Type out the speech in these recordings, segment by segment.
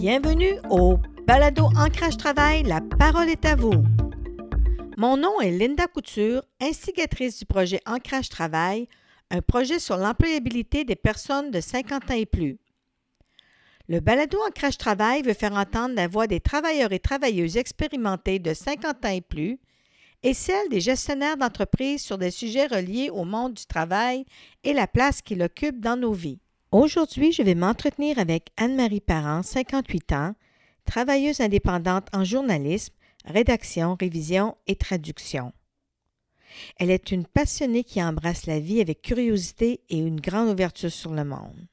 Bienvenue au Balado Ancrage Travail, la parole est à vous. Mon nom est Linda Couture, instigatrice du projet Ancrage Travail, un projet sur l'employabilité des personnes de 50 ans et plus. Le Balado Ancrage Travail veut faire entendre la voix des travailleurs et travailleuses expérimentés de 50 ans et plus et celle des gestionnaires d'entreprises sur des sujets reliés au monde du travail et la place qu'il occupe dans nos vies. Aujourd'hui, je vais m'entretenir avec Anne-Marie Parent, 58 ans, travailleuse indépendante en journalisme, rédaction, révision et traduction. Elle est une passionnée qui embrasse la vie avec curiosité et une grande ouverture sur le monde.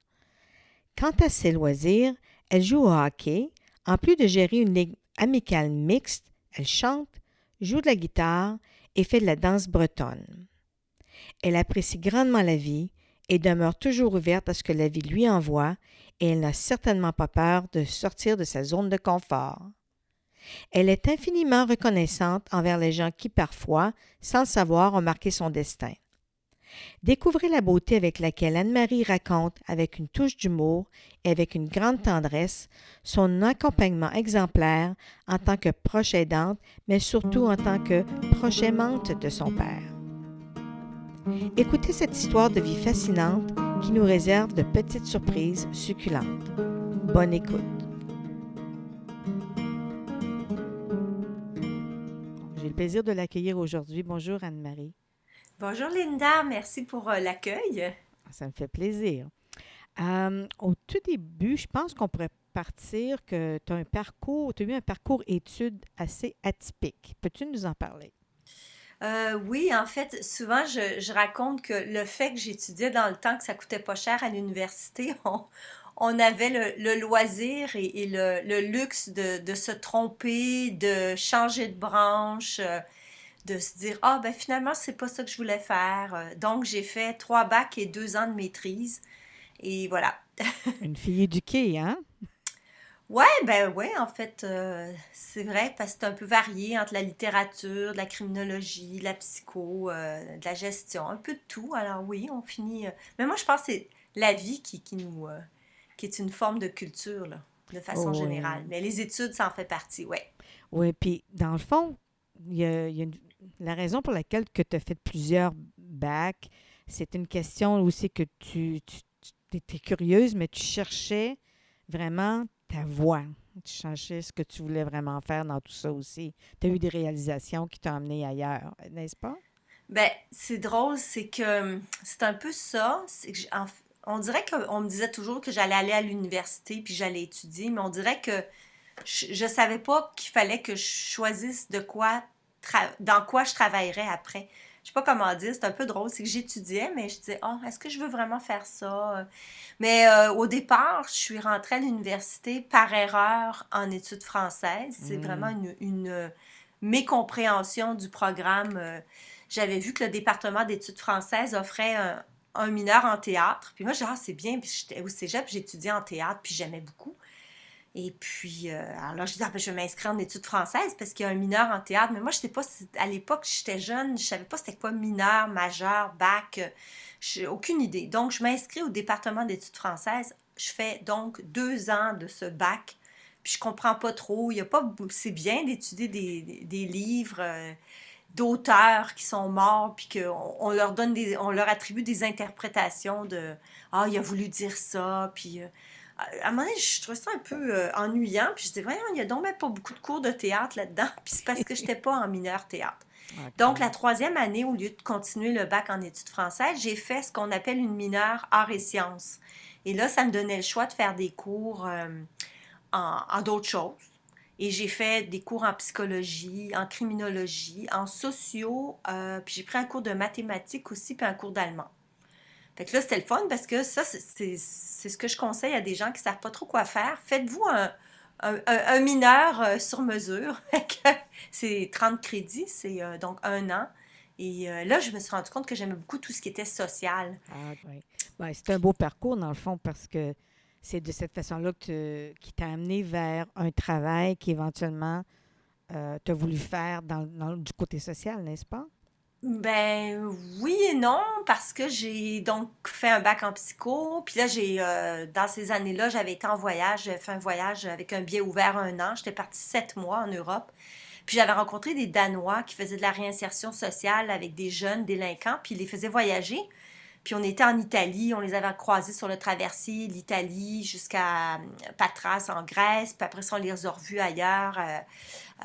Quant à ses loisirs, elle joue au hockey. En plus de gérer une ligue amicale mixte, elle chante, joue de la guitare et fait de la danse bretonne. Elle apprécie grandement la vie et demeure toujours ouverte à ce que la vie lui envoie et elle n'a certainement pas peur de sortir de sa zone de confort. Elle est infiniment reconnaissante envers les gens qui parfois, sans le savoir, ont marqué son destin. Découvrez la beauté avec laquelle Anne-Marie raconte, avec une touche d'humour et avec une grande tendresse, son accompagnement exemplaire en tant que proche aidante, mais surtout en tant que proche aimante de son père. Écoutez cette histoire de vie fascinante qui nous réserve de petites surprises succulentes. Bonne écoute. J'ai le plaisir de l'accueillir aujourd'hui. Bonjour Anne-Marie. Bonjour Linda, merci pour euh, l'accueil. Ça me fait plaisir. Euh, au tout début, je pense qu'on pourrait partir que tu as un parcours, tu as eu un parcours études assez atypique. Peux-tu nous en parler? Euh, oui, en fait, souvent, je, raconte que le fait que j'étudiais dans le temps que ça coûtait pas cher à l'université, on, avait le, loisir et, le, luxe de, se tromper, de changer de branche, euh, de se dire Ah, ben finalement, c'est pas ça que je voulais faire. Euh, donc, j'ai fait trois bacs et deux ans de maîtrise. Et voilà. Une fille éduquée, hein? Ouais, ben ouais, en fait, euh, c'est vrai, parce que c'est un peu varié entre la littérature, de la criminologie, la psycho, euh, de la gestion, un peu de tout. Alors oui, on finit. Euh, mais moi, je pense que c'est la vie qui, qui nous. qui est une forme de culture, là, de façon générale. Mais les études, ça en fait partie, ouais. Oui, puis dans le fond, il y a, la raison pour laquelle que tu as fait plusieurs bacs, c'est une question aussi que tu, tu, tu étais curieuse, mais tu cherchais vraiment ta voix. Tu cherchais ce que tu voulais vraiment faire dans tout ça aussi. Tu as eu des réalisations qui t'ont amené ailleurs, n'est-ce pas? Ben, c'est drôle, c'est que c'est un peu ça. On dirait qu'on me disait toujours que j'allais aller à l'université puis j'allais étudier, mais on dirait que je ne savais pas qu'il fallait que je choisisse de quoi dans quoi je travaillerais après je sais pas comment dire, c'est un peu drôle, c'est que j'étudiais, mais je disais, oh, est-ce que je veux vraiment faire ça? Mais euh, au départ, je suis rentrée à l'université par erreur en études françaises. C'est vraiment mmh. une, une, mécompréhension du programme. Euh, j'avais vu que le département d'études françaises offrait un, mineur en théâtre. Puis moi, je disais, ah, c'est bien. Puis j'étais au cégep, j'étudiais en théâtre, puis j'aimais beaucoup. Et puis, euh, alors là, je disais, ah, ben, je vais m'inscrire en études françaises parce qu'il y a un mineur en théâtre. Mais moi, je sais pas, à l'époque, j'étais jeune, je savais pas c'était quoi mineur, majeur, bac. J'ai aucune idée. Donc, je m'inscris au département d'études françaises. Je fais donc deux ans de ce bac. Puis, je comprends pas trop. Il y a pas, c'est bien d'étudier des, livres. Euh, d'auteurs qui sont morts, puis qu'on on leur donne des, on leur attribue des interprétations de ah il a voulu dire ça, puis euh, à un moment donné, je trouvais ça un peu euh, ennuyant. Puis je disais, voyons, il y a donc même pas beaucoup de cours de théâtre là-dedans. Puis c'est parce que je n'étais pas en mineur théâtre. Donc, la troisième année, au lieu de continuer le bac en études françaises, j'ai fait ce qu'on appelle une mineure arts et sciences. Et là, ça me donnait le choix de faire des cours euh, en, d'autres choses. Et j'ai fait des cours en psychologie, en criminologie, en sociaux, euh, puis j'ai pris un cours de mathématiques aussi, puis un cours d'allemand. Fait que là, c'était le fun parce que ça, c'est ce que je conseille à des gens qui ne savent pas trop quoi faire. Faites-vous un, mineur euh, sur mesure. c'est 30 crédits, c'est euh, donc un an. Et euh, là, je me suis rendu compte que j'aimais beaucoup tout ce qui était social. Ah, oui. Ben, c'est un beau parcours, dans le fond, parce que c'est de cette façon-là qui t'a amené vers un travail qui éventuellement euh, t'as voulu faire dans, du côté social, n'est-ce pas? Ben oui et non, parce que j'ai donc fait un bac en psycho. Puis là, j'ai euh, dans ces années-là, j'avais été en voyage. J'avais fait un voyage avec un billet ouvert un an. J'étais partie sept mois en Europe. Puis j'avais rencontré des Danois qui faisaient de la réinsertion sociale avec des jeunes délinquants, puis ils les faisaient voyager. Puis on était en Italie, on les avait croisés sur le traversier, l'Italie jusqu'à euh, Patras en Grèce, puis après ça, on les a revus ailleurs, euh,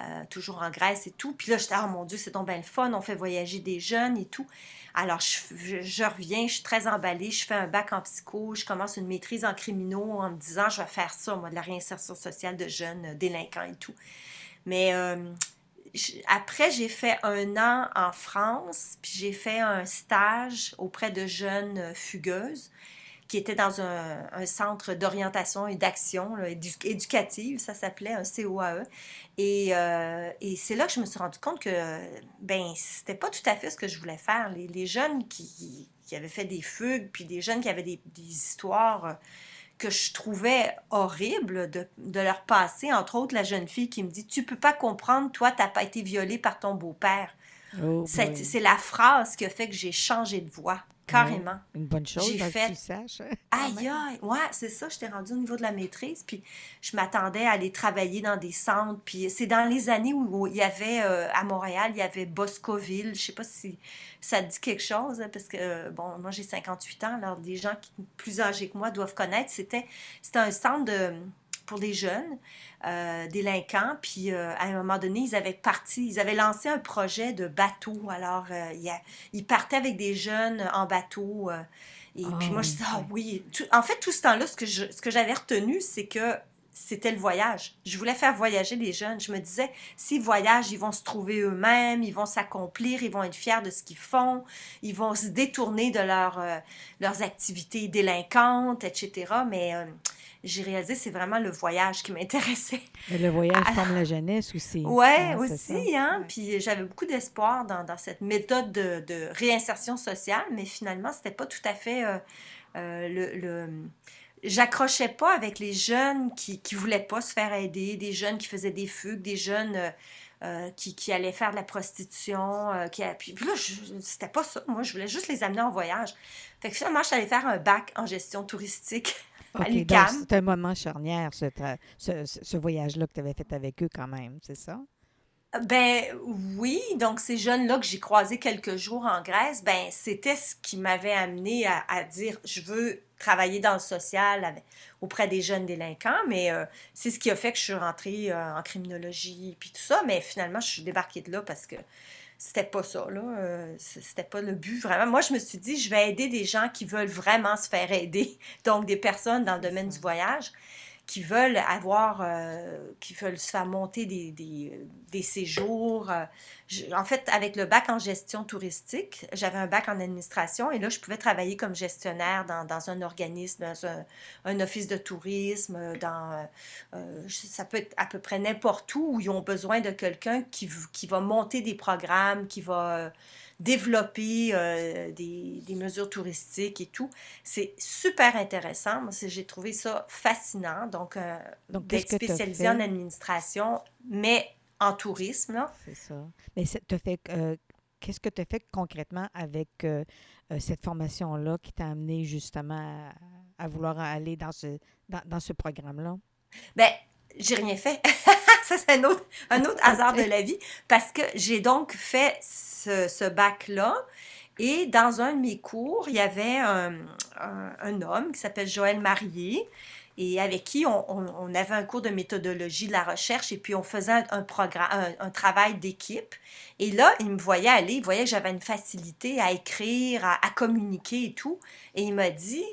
euh, toujours en Grèce et tout. Puis là, j'étais, oh mon Dieu, c'est donc bien le fun, on fait voyager des jeunes et tout. Alors, je, reviens, je suis très emballée, je fais un bac en psycho, je commence une maîtrise en criminaux en me disant, je vais faire ça, moi, de la réinsertion sociale de jeunes délinquants et tout. Mais après, j'ai fait un an en France, puis j'ai fait un stage auprès de jeunes euh, fugueuses qui étaient dans un, centre d'orientation et d'action éducative, ça s'appelait un COAE. Et, euh, et c'est là que je me suis rendu compte que ben c'était pas tout à fait ce que je voulais faire. Les, jeunes qui, qui, avaient fait des fugues, puis des jeunes qui avaient des, des histoires euh, que je trouvais horrible de, leur passer, entre autres la jeune fille qui me dit Tu peux pas comprendre, toi, tu n'as pas été violée par ton beau-père. Oh, c'est la phrase qui a fait que j'ai changé de voix. Carrément. Une bonne chose, j'ai fait... tu saches. Hein, aïe, aïe. Ouais, c'est ça. J'étais rendue au niveau de la maîtrise. Puis je m'attendais à aller travailler dans des centres. Puis c'est dans les années où, il y avait, euh, à Montréal, il y avait Boscoville. Je sais pas si ça dit quelque chose, hein, parce que, euh, bon, moi j'ai 58 ans. Alors, des gens qui, plus âgés que moi doivent connaître. C'était un centre de pour des jeunes euh, délinquants. Puis euh, à un moment donné, ils avaient parti, ils avaient lancé un projet de bateau. Alors, euh, ils partaient avec des jeunes en bateau. et puis moi, je disais, ah oui. en fait, tout ce temps-là, ce que, ce que j'avais retenu, c'est que c'était le voyage. Je voulais faire voyager les jeunes. Je me disais, s'ils voyagent, ils vont se trouver eux-mêmes, ils vont s'accomplir, ils vont être fiers de ce qu'ils font, ils vont se détourner de leur, leurs activités délinquantes, etc. Mais j'ai réalisé c'est vraiment le voyage qui m'intéressait. Le voyage comme la jeunesse aussi. Oui, ouais, aussi. Hein? Puis j'avais beaucoup d'espoir dans, dans, cette méthode de, de, réinsertion sociale, mais finalement, c'était pas tout à fait euh, euh, le, le j'accrochais pas avec les jeunes qui qui voulaient pas se faire aider, des jeunes qui faisaient des fugues, des jeunes euh, qui, qui, allaient faire de la prostitution. qui, puis, puis là, c'était pas ça. Moi, je voulais juste les amener en voyage. Fait que finalement, je suis allée faire un bac en gestion touristique. OK, donc c'est un moment charnière, ce, ce, voyage-là que tu avais fait avec eux quand même, c'est ça? Ben oui, donc ces jeunes-là que j'ai croisés quelques jours en Grèce, ben c'était ce qui m'avait amené à, dire je veux travailler dans le social auprès des jeunes délinquants, mais euh, c'est ce qui a fait que je suis rentrée euh, en criminologie puis tout ça, mais finalement je suis débarquée de là parce que c'était pas ça, là. Euh, c'était pas le but, vraiment. Moi, je me suis dit, je vais aider des gens qui veulent vraiment se faire aider. Donc, des personnes dans le domaine du voyage qui veulent avoir, euh, qui veulent se faire monter des, des, des séjours. Euh, en fait, avec le bac en gestion touristique, j'avais un bac en administration et là, je pouvais travailler comme gestionnaire dans, dans un organisme, dans un, un, office de tourisme, dans, euh, ça peut être à peu près n'importe où où ils ont besoin de quelqu'un qui, qui va monter des programmes, qui va développer euh, des, des, mesures touristiques et tout. C'est super intéressant. Moi, j'ai trouvé ça fascinant. Donc, euh, d'être spécialisé en administration, mais en tourisme. C'est ça. Mais fait, euh, qu'est-ce que tu as fait concrètement avec cette formation-là qui t'a amené justement à, vouloir aller dans ce, dans, dans ce programme-là? Bien, j'ai rien fait. ça, c'est un autre, un autre hasard de la vie parce que j'ai donc fait ce, bac-là. Et dans un de mes cours, il y avait un, un, homme qui s'appelle Joël Marié et avec qui on, on, avait un cours de méthodologie de la recherche et puis on faisait un, programme, un, travail d'équipe. Et là, il me voyait aller, il voyait que j'avais une facilité à écrire, à, à communiquer et tout. Et il m'a dit,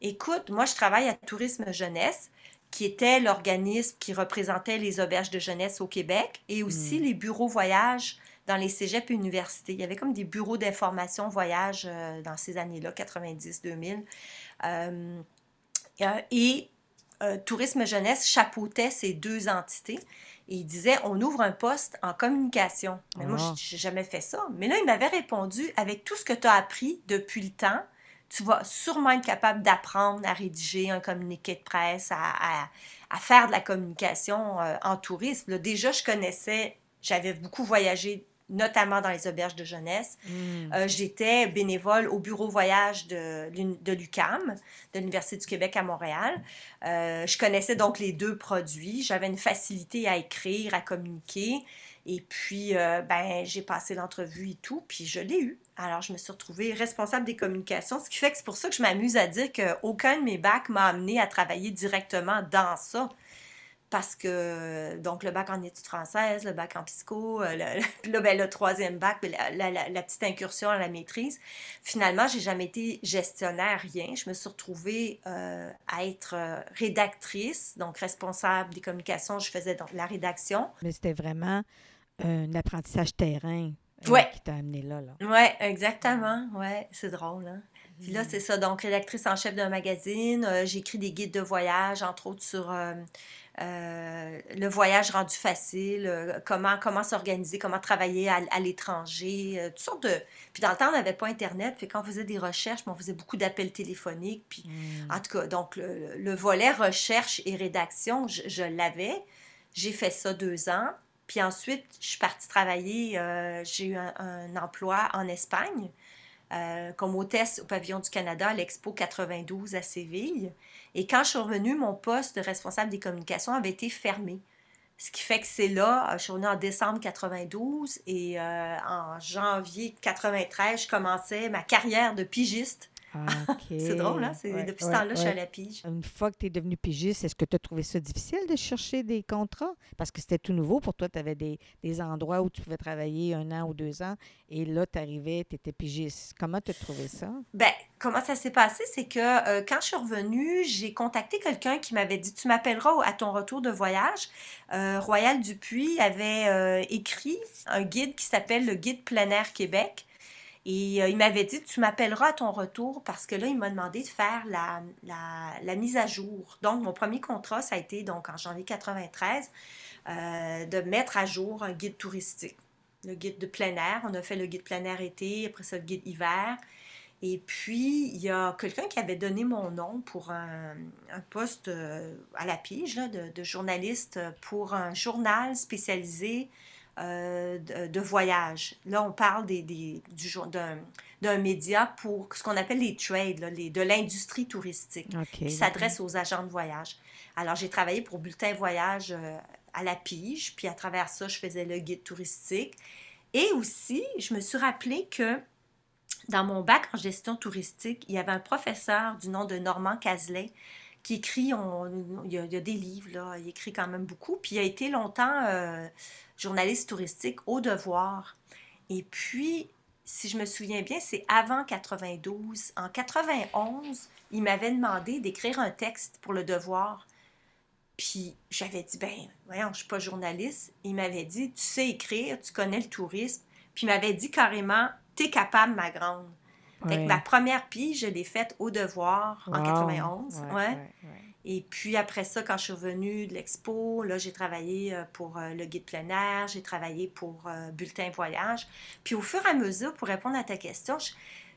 écoute, moi je travaille à Tourisme Jeunesse qui était l'organisme qui représentait les auberges de jeunesse au Québec et aussi hmm. les bureaux voyage dans les cégeps et universités. Il y avait comme des bureaux d'information voyage euh, dans ces années-là, 90-2000. Euh, et euh, Tourisme Jeunesse chapeautait ces deux entités et il disait on ouvre un poste en communication. Mais moi, ah. je n'ai jamais fait ça. Mais là, il m'avait répondu avec tout ce que tu as appris depuis le temps, tu vas sûrement être capable d'apprendre à rédiger un communiqué de presse, à, faire de la communication euh, en tourisme. déjà, je connaissais, j'avais beaucoup voyagé notamment dans les auberges de jeunesse. Mm. Euh, J'étais bénévole au bureau voyage de, de l'UCAM, de l'Université du Québec à Montréal. Euh, je connaissais donc les deux produits. J'avais une facilité à écrire, à communiquer. Et puis, euh, ben, j'ai passé l'entrevue et tout, puis je l'ai eu. Alors, je me suis retrouvée responsable des communications, ce qui fait que c'est pour ça que je m'amuse à dire qu'aucun de mes bacs m'a amené à travailler directement dans ça. Parce que, donc, le bac en études françaises, le bac en psycho, euh, le, puis là, ben, le troisième bac, la, la- la- la petite incursion à la maîtrise. Finalement, j'ai jamais été gestionnaire, rien. Je me suis retrouvée euh, à être euh, rédactrice, donc responsable des communications. Je faisais donc la rédaction. Mais c'était vraiment un apprentissage terrain Ouais. qui t'a amené là. là. Ouais, exactement. Ouais, c'est drôle. Hein? Puis Mm. là, c'est ça. Donc, rédactrice en chef d'un magazine. euh, J'écris des guides de voyage, entre autres sur euh, euh, le voyage rendu facile, euh, comment, comment s'organiser, comment travailler à, à l'étranger, euh, toutes sortes de... Puis dans le temps, on n'avait pas Internet. Puis quand on faisait des recherches, ben, on faisait beaucoup d'appels téléphoniques. Puis Mm. en tout cas, donc le, le volet recherche et rédaction, je, je l'avais. J'ai fait ça deux ans. Puis ensuite, je suis partie travailler. euh, j'ai eu un, un emploi en Espagne euh, comme hôtesse au pavillon du Canada à l'Expo 92 à Séville. Et quand je suis revenue, mon poste de responsable des communications avait été fermé. Ce qui fait que c'est là, euh, je suis revenue en décembre 92 et euh, en janvier 93, je commençais ma carrière de pigiste. C'est drôle, hein? Ouais, depuis ce ouais, temps-là, je suis à la pige. Une fois que tu es devenu pigiste, est-ce que tu as trouvé ça difficile de chercher des contrats? Parce que c'était tout nouveau pour toi. Tu avais des, des endroits où tu pouvais travailler un an ou deux ans. Et là, tu arrivais, tu étais pigiste. Comment tu as trouvé ça? Ben, comment ça s'est passé, c'est que euh, quand je suis revenue, j'ai contacté quelqu'un qui m'avait dit Tu m'appelleras à ton retour de voyage. Euh, Royal Dupuis avait euh, écrit un guide qui s'appelle le Guide plein air Québec. Et euh, il m'avait dit Tu m'appelleras à ton retour parce que là, il m'a demandé de faire la, mise à jour. Donc, mon premier contrat, ça a été donc en janvier 93 euh, de mettre à jour un guide touristique. Le guide de plein air. On a fait le guide plein air été, après ça, le guide hiver. Et puis, il y a quelqu'un qui avait donné mon nom pour un, poste euh, à la pige de journaliste pour un journal spécialisé euh, de, de voyage. Là, on parle des, des- du jour- d'un, d'un média pour ce qu'on appelle les trades, là, les, de l'industrie touristique OK. qui s'adresse aux agents de voyage. Alors, j'ai travaillé pour Bulletin Voyage euh, à la pige, puis à travers ça, je faisais le guide touristique. Et aussi, je me suis rappelé que dans mon bac en gestion touristique, il y avait un professeur du nom de Normand Cazelet écrit, il, y a, il y a des livres, là, il écrit quand même beaucoup, puis il a été longtemps euh, journaliste touristique au devoir. Et puis, si je me souviens bien, c'est avant 92. En 91, il m'avait demandé d'écrire un texte pour le devoir. Puis j'avais dit, ben, voyons, je suis pas journaliste. Il m'avait dit, tu sais écrire, tu connais le tourisme. Puis il m'avait dit carrément, t'es capable, ma grande. Fait que ma première pige, je l'ai faite au devoir en Wow. 91. Ouais. Et puis après ça, quand je suis revenue de l'expo, là, j'ai travaillé euh, pour euh, le guide plein air, j'ai travaillé pour euh, Bulletin Voyage. Puis au fur et à mesure, pour répondre à ta question,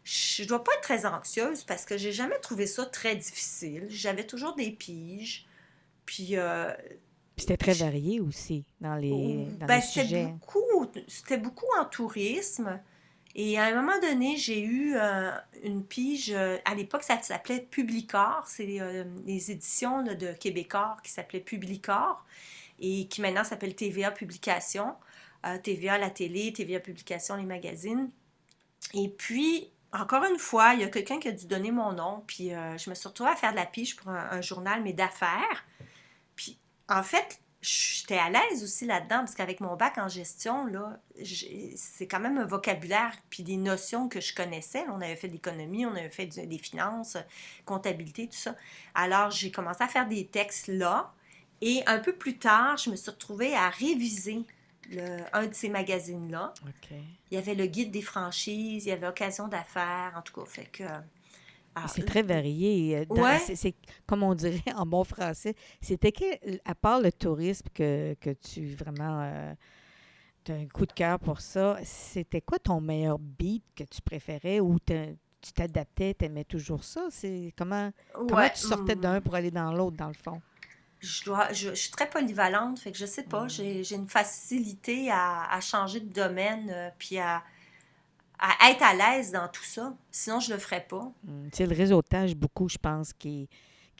je ne dois pas être très anxieuse parce que j'ai jamais trouvé ça très difficile. J'avais toujours des piges. Puis euh, Puis c'était très varié aussi dans les, dans ben, les c'était sujets. beaucoup, c'était beaucoup en tourisme. Et à un moment donné, j'ai eu euh, une pige. euh, à l'époque, ça s'appelait Publicor. C'est euh, les éditions là, de Québécois qui s'appelaient Publicor et qui maintenant s'appelle TVA Publication. Euh, TVA la télé, TVA Publication les magazines. Et puis, encore une fois, il y a quelqu'un qui a dû donner mon nom. Puis euh, je me suis retrouvée à faire de la pige pour un, un journal, mais d'affaires. Puis en fait, j'étais à l'aise aussi là-dedans, parce qu'avec mon bac en gestion, là, c'est quand même un vocabulaire puis des notions que je connaissais. On avait fait de l'économie, on avait fait des finances, comptabilité, tout ça. Alors, j'ai commencé à faire des textes là. Et un peu plus tard, je me suis retrouvée à réviser le- un de ces magazines-là. Il y avait le guide des franchises, il y avait Occasion d'affaires, en tout cas. Fait que. Alors, C'est très varié. euh, Ouais. c'est- comme on dirait en bon français. C'était à part le tourisme que, que tu vraiment as un coup de cœur pour ça, c'était quoi ton meilleur beat que tu préférais ou tu t'adaptais, tu aimais toujours ça? C'est comment, comment tu sortais hum. d'un pour aller dans l'autre, dans le fond? je, dois, je, suis très polyvalente, fait que je sais pas, j'ai une facilité à, changer de domaine, puis à, à, être à l'aise dans tout ça. Sinon, je le ferais pas. Hmm, c'est le réseautage, beaucoup, je pense, qui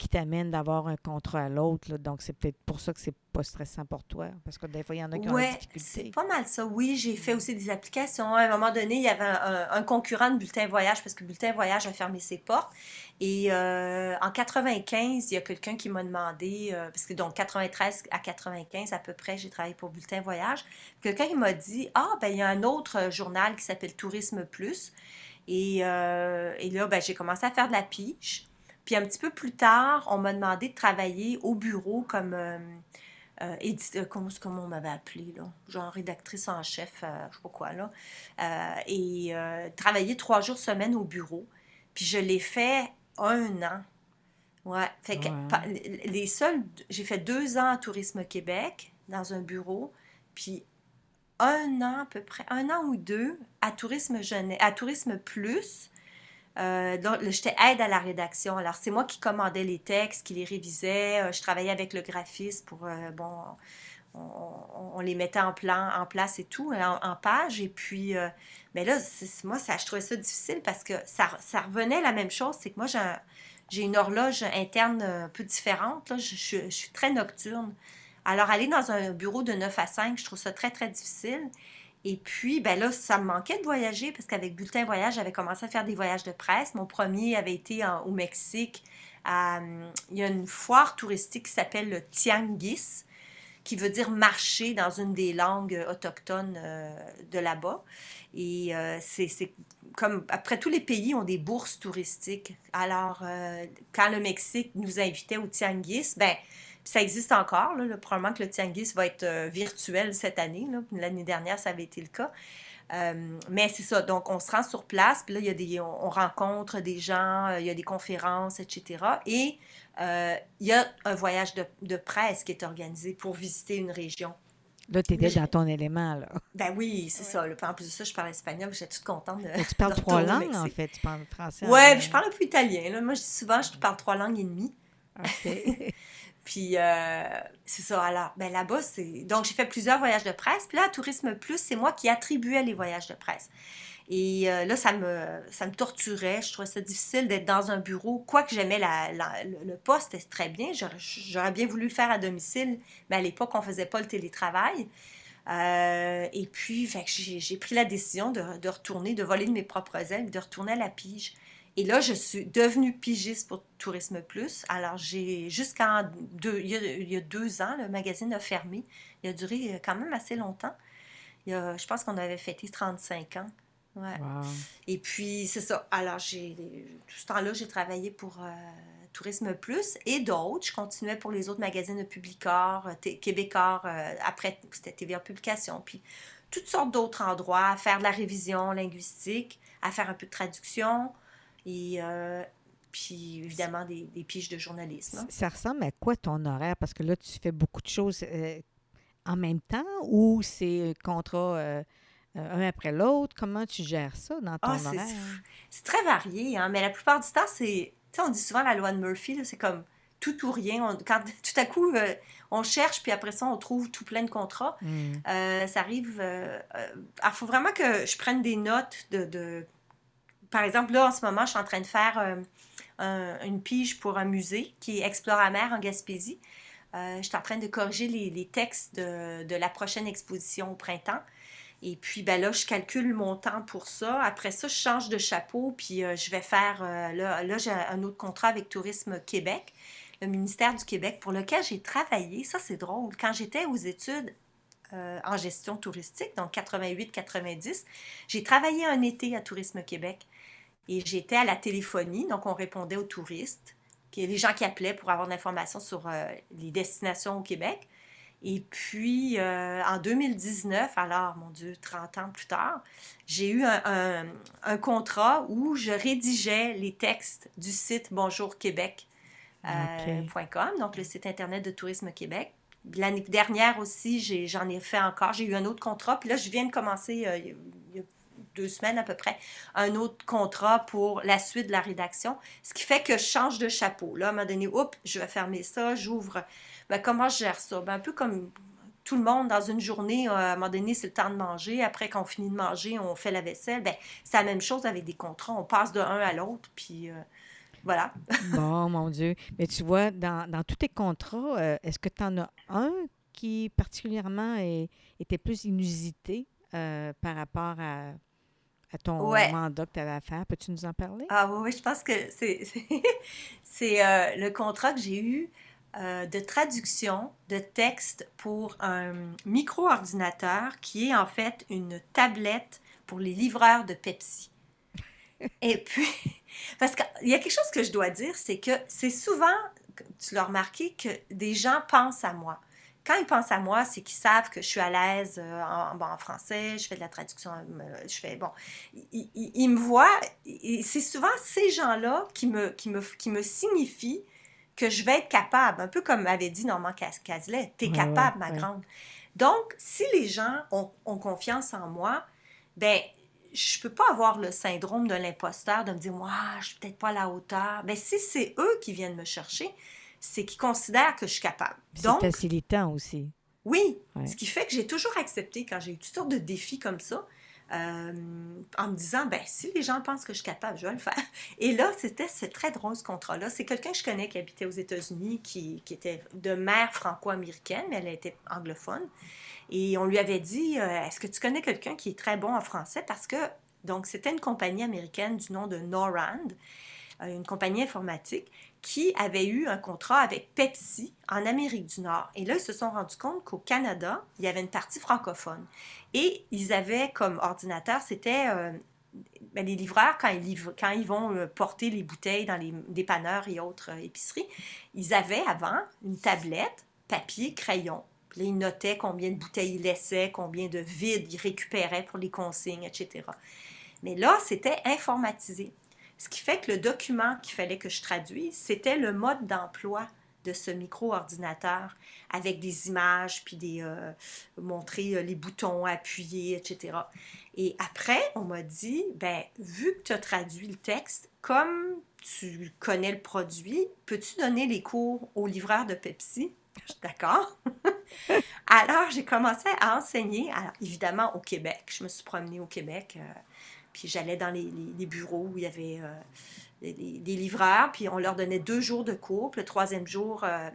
qui t'amène d'avoir un contrat à l'autre. Donc, c'est peut-être pour ça que c'est pas stressant pour toi. Parce que des fois, il y en a qui ont des difficultés. c'est pas mal ça. Oui, j'ai fait aussi des applications. À un moment donné, il y avait un, concurrent de Bulletin Voyage parce que Bulletin Voyage a fermé ses portes. Et euh, en 95, il y a quelqu'un qui m'a demandé, euh, parce que donc 93 à 95 à peu près, j'ai travaillé pour Bulletin Voyage. Quelqu'un qui m'a dit Ah, ben il y a un autre journal qui s'appelle Tourisme Plus. Et, euh, et là, ben, j'ai commencé à faire de la pige. Puis un petit peu plus tard, on m'a demandé de travailler au bureau comme euh, euh, euh comment, comment on m'avait appelé, là, genre rédactrice en chef, euh, je sais pas quoi, là. et travailler trois jours semaine au bureau. Puis je l'ai fait un an. Ouais. Fait que, les seuls, j'ai fait deux ans à Tourisme Québec dans un bureau, puis un an à peu près, un an ou deux à Tourisme Jeunesse, à Tourisme Plus, euh, j'étais aide à la rédaction. Alors, c'est moi qui commandais les textes, qui les révisais. Euh, je travaillais avec le graphiste pour, euh, bon, on, les mettait en, plan, en place et tout, en, page. Et puis, mais là, moi, ça, je trouvais ça difficile parce que ça, ça revenait la même chose. C'est que moi, j'ai une horloge interne un peu différente. Là. Je, je, suis très nocturne. Alors, aller dans un bureau de 9 à 5, je trouve ça très, très difficile. Et puis, ben là, ça me manquait de voyager parce qu'avec Bulletin Voyage, j'avais commencé à faire des voyages de presse. Mon premier avait été au Mexique. il y a une foire touristique qui s'appelle le Tianguis, qui veut dire marcher dans une des langues autochtones euh, de là-bas. Et euh, c'est comme, après, tous les pays ont des bourses touristiques. Alors, euh, quand le Mexique nous invitait au Tianguis, ben ça existe encore. Là, probablement que le Tianguis va être euh, virtuel cette année. L'année dernière, ça avait été le cas. Euh, mais c'est ça. Donc, on se rend sur place, puis là, il y a des, on, rencontre des gens, euh, il y a des conférences, etc. Et il y a un voyage de, de, presse qui est organisé pour visiter une région. Là, tu étais dans ton élément, là. Ben oui, c'est ça. En plus de ça, je parle espagnol, j'étais toute contente de. tu parles trois langues, en fait. Tu parles français. Oui, je parle un peu italien. Là. Moi, je dis souvent, je parle trois langues et demie. OK. Puis, euh, c'est ça. Alors, ben là-bas, c'est. Donc, j'ai fait plusieurs voyages de presse. Puis là, Tourisme Plus, c'est moi qui attribuais les voyages de presse. Et euh, là, ça me, torturait. Je trouvais ça difficile d'être dans un bureau. Quoique j'aimais la, le poste, c'était très bien. J'aurais bien voulu le faire à domicile, mais à l'époque, on ne faisait pas le télétravail. Euh, et puis, j'ai pris la décision de, de, retourner, de voler de mes propres ailes, de retourner à la pige. Et là, je suis devenue pigiste pour Tourisme Plus. Alors, j'ai jusqu'en deux, il y, a, deux ans, le magazine a fermé. Il a duré quand même assez longtemps. Il y a, je pense qu'on avait fêté 35 ans. Ouais. Et puis, c'est ça. Alors, j'ai, tout ce temps-là, j'ai travaillé pour euh, Tourisme Plus et d'autres. Je continuais pour les autres magazines de Publicor, euh, Québécois, euh, après, c'était TVA Publication. Puis, toutes sortes d'autres endroits, à faire de la révision linguistique, à faire un peu de traduction, et euh, puis évidemment des, des, piges de journalisme. Ça ressemble à quoi ton horaire? Parce que là, tu fais beaucoup de choses euh, en même temps ou c'est contrat euh, un après l'autre? Comment tu gères ça dans ton ah, horaire? C'est très varié, hein? mais la plupart du temps, c'est. Tu sais, on dit souvent la loi de Murphy, c'est comme tout ou rien. quand tout à coup, on cherche, puis après ça, on trouve tout plein de contrats. Hmm. ça arrive. Il faut vraiment que je prenne des notes de par exemple, là, en ce moment, je suis en train de faire euh, une pige pour un musée qui est Exploramer en Gaspésie. Euh, je suis en train de corriger les, textes de, la prochaine exposition au printemps. Et puis, ben là, je calcule mon temps pour ça. Après ça, je change de chapeau, puis euh, je vais faire... là, là j'ai un autre contrat avec Tourisme Québec, le ministère du Québec, pour lequel j'ai travaillé. Ça, c'est drôle. Quand j'étais aux études en gestion touristique, donc 88-90, j'ai travaillé un été à Tourisme Québec. Et j'étais à la téléphonie, donc on répondait aux touristes, les gens qui appelaient pour avoir de l'information sur euh, les destinations au Québec. Et puis, euh, en 2019, alors, mon Dieu, 30 ans plus tard, j'ai eu un, contrat où je rédigeais les textes du site bonjourquebec.com, euh, donc le site Internet de Tourisme Québec. L'année dernière aussi, j'en ai, fait encore. J'ai eu un autre contrat. Puis là, je viens de commencer, il y a deux semaines à peu près, un autre contrat pour la suite de la rédaction. Ce qui fait que je change de chapeau. Là, à un moment donné, oups, je vais fermer ça, j'ouvre. Ben, comment je gère ça? Ben, un peu comme tout le monde dans une journée, euh, à un moment donné, c'est le temps de manger. Après qu'on finit de manger, on fait la vaisselle. Ben, c'est la même chose avec des contrats. On passe de un à l'autre, puis euh, voilà. bon, mon Dieu. Mais tu vois, dans, dans tous tes contrats, euh, est-ce que tu en as un qui particulièrement était plus inusité par rapport à, à ton mandat que tu avais à faire? Peux-tu nous en parler? Ah oui, oui je pense que c'est, c'est, le contrat que j'ai eu euh, de traduction de texte pour un micro-ordinateur qui est en fait une tablette pour les livreurs de Pepsi. Et puis, parce qu'il y a quelque chose que je dois dire, c'est que c'est souvent, tu l'as remarqué, que des gens pensent à moi. Quand ils pensent à moi, c'est qu'ils savent que je suis à l'aise euh, en, en, français, je fais de la traduction, euh, je fais, bon, ils, ils me voient, et c'est souvent ces gens-là qui me, qui, me, qui me signifient que je vais être capable, un peu comme m'avait dit Normand Cazelet, tu es capable, ma grande. Donc, si les gens ont, confiance en moi, ben je peux pas avoir le syndrome de l'imposteur, de me dire, moi, je suis peut-être pas à la hauteur. Ben, si c'est eux qui viennent me chercher, c'est qu'ils considèrent que je suis capable. C'est facilitant aussi. Oui, ce qui fait que j'ai toujours accepté quand j'ai eu toutes sortes de défis comme ça, euh, en me disant, ben, si les gens pensent que je suis capable, je vais le faire. Et là, c'était c'est très drôle ce contrat-là. C'est quelqu'un que je connais qui habitait aux États-Unis, qui, qui, était de mère franco-américaine, mais elle était anglophone. Et on lui avait dit, euh, est-ce que tu connais quelqu'un qui est très bon en français? Parce que, donc, c'était une compagnie américaine du nom de Norand, euh, une compagnie informatique qui avait eu un contrat avec Pepsi en Amérique du Nord. Et là, ils se sont rendus compte qu'au Canada, il y avait une partie francophone. Et ils avaient comme ordinateur, c'était euh, ben, les livreurs, quand ils, vont euh, porter les bouteilles dans les dépanneurs et autres euh, épiceries, ils avaient avant une tablette, papier, crayon. Là, ils notaient combien de bouteilles ils laissaient, combien de vides ils récupéraient pour les consignes, etc. Mais là, c'était informatisé. Ce qui fait que le document qu'il fallait que je traduise, c'était le mode d'emploi de ce micro-ordinateur avec des images, puis des euh, montrer euh, les boutons appuyés, etc. Et après, on m'a dit, ben, vu que tu as traduit le texte, comme tu connais le produit, peux-tu donner les cours au livreur de Pepsi? D'accord. alors, j'ai commencé à enseigner, alors, évidemment au Québec. Je me suis promenée au Québec. Euh, puis j'allais dans les, bureaux où il y avait euh, des, livreurs, puis on leur donnait deux jours de cours. Le troisième jour, euh,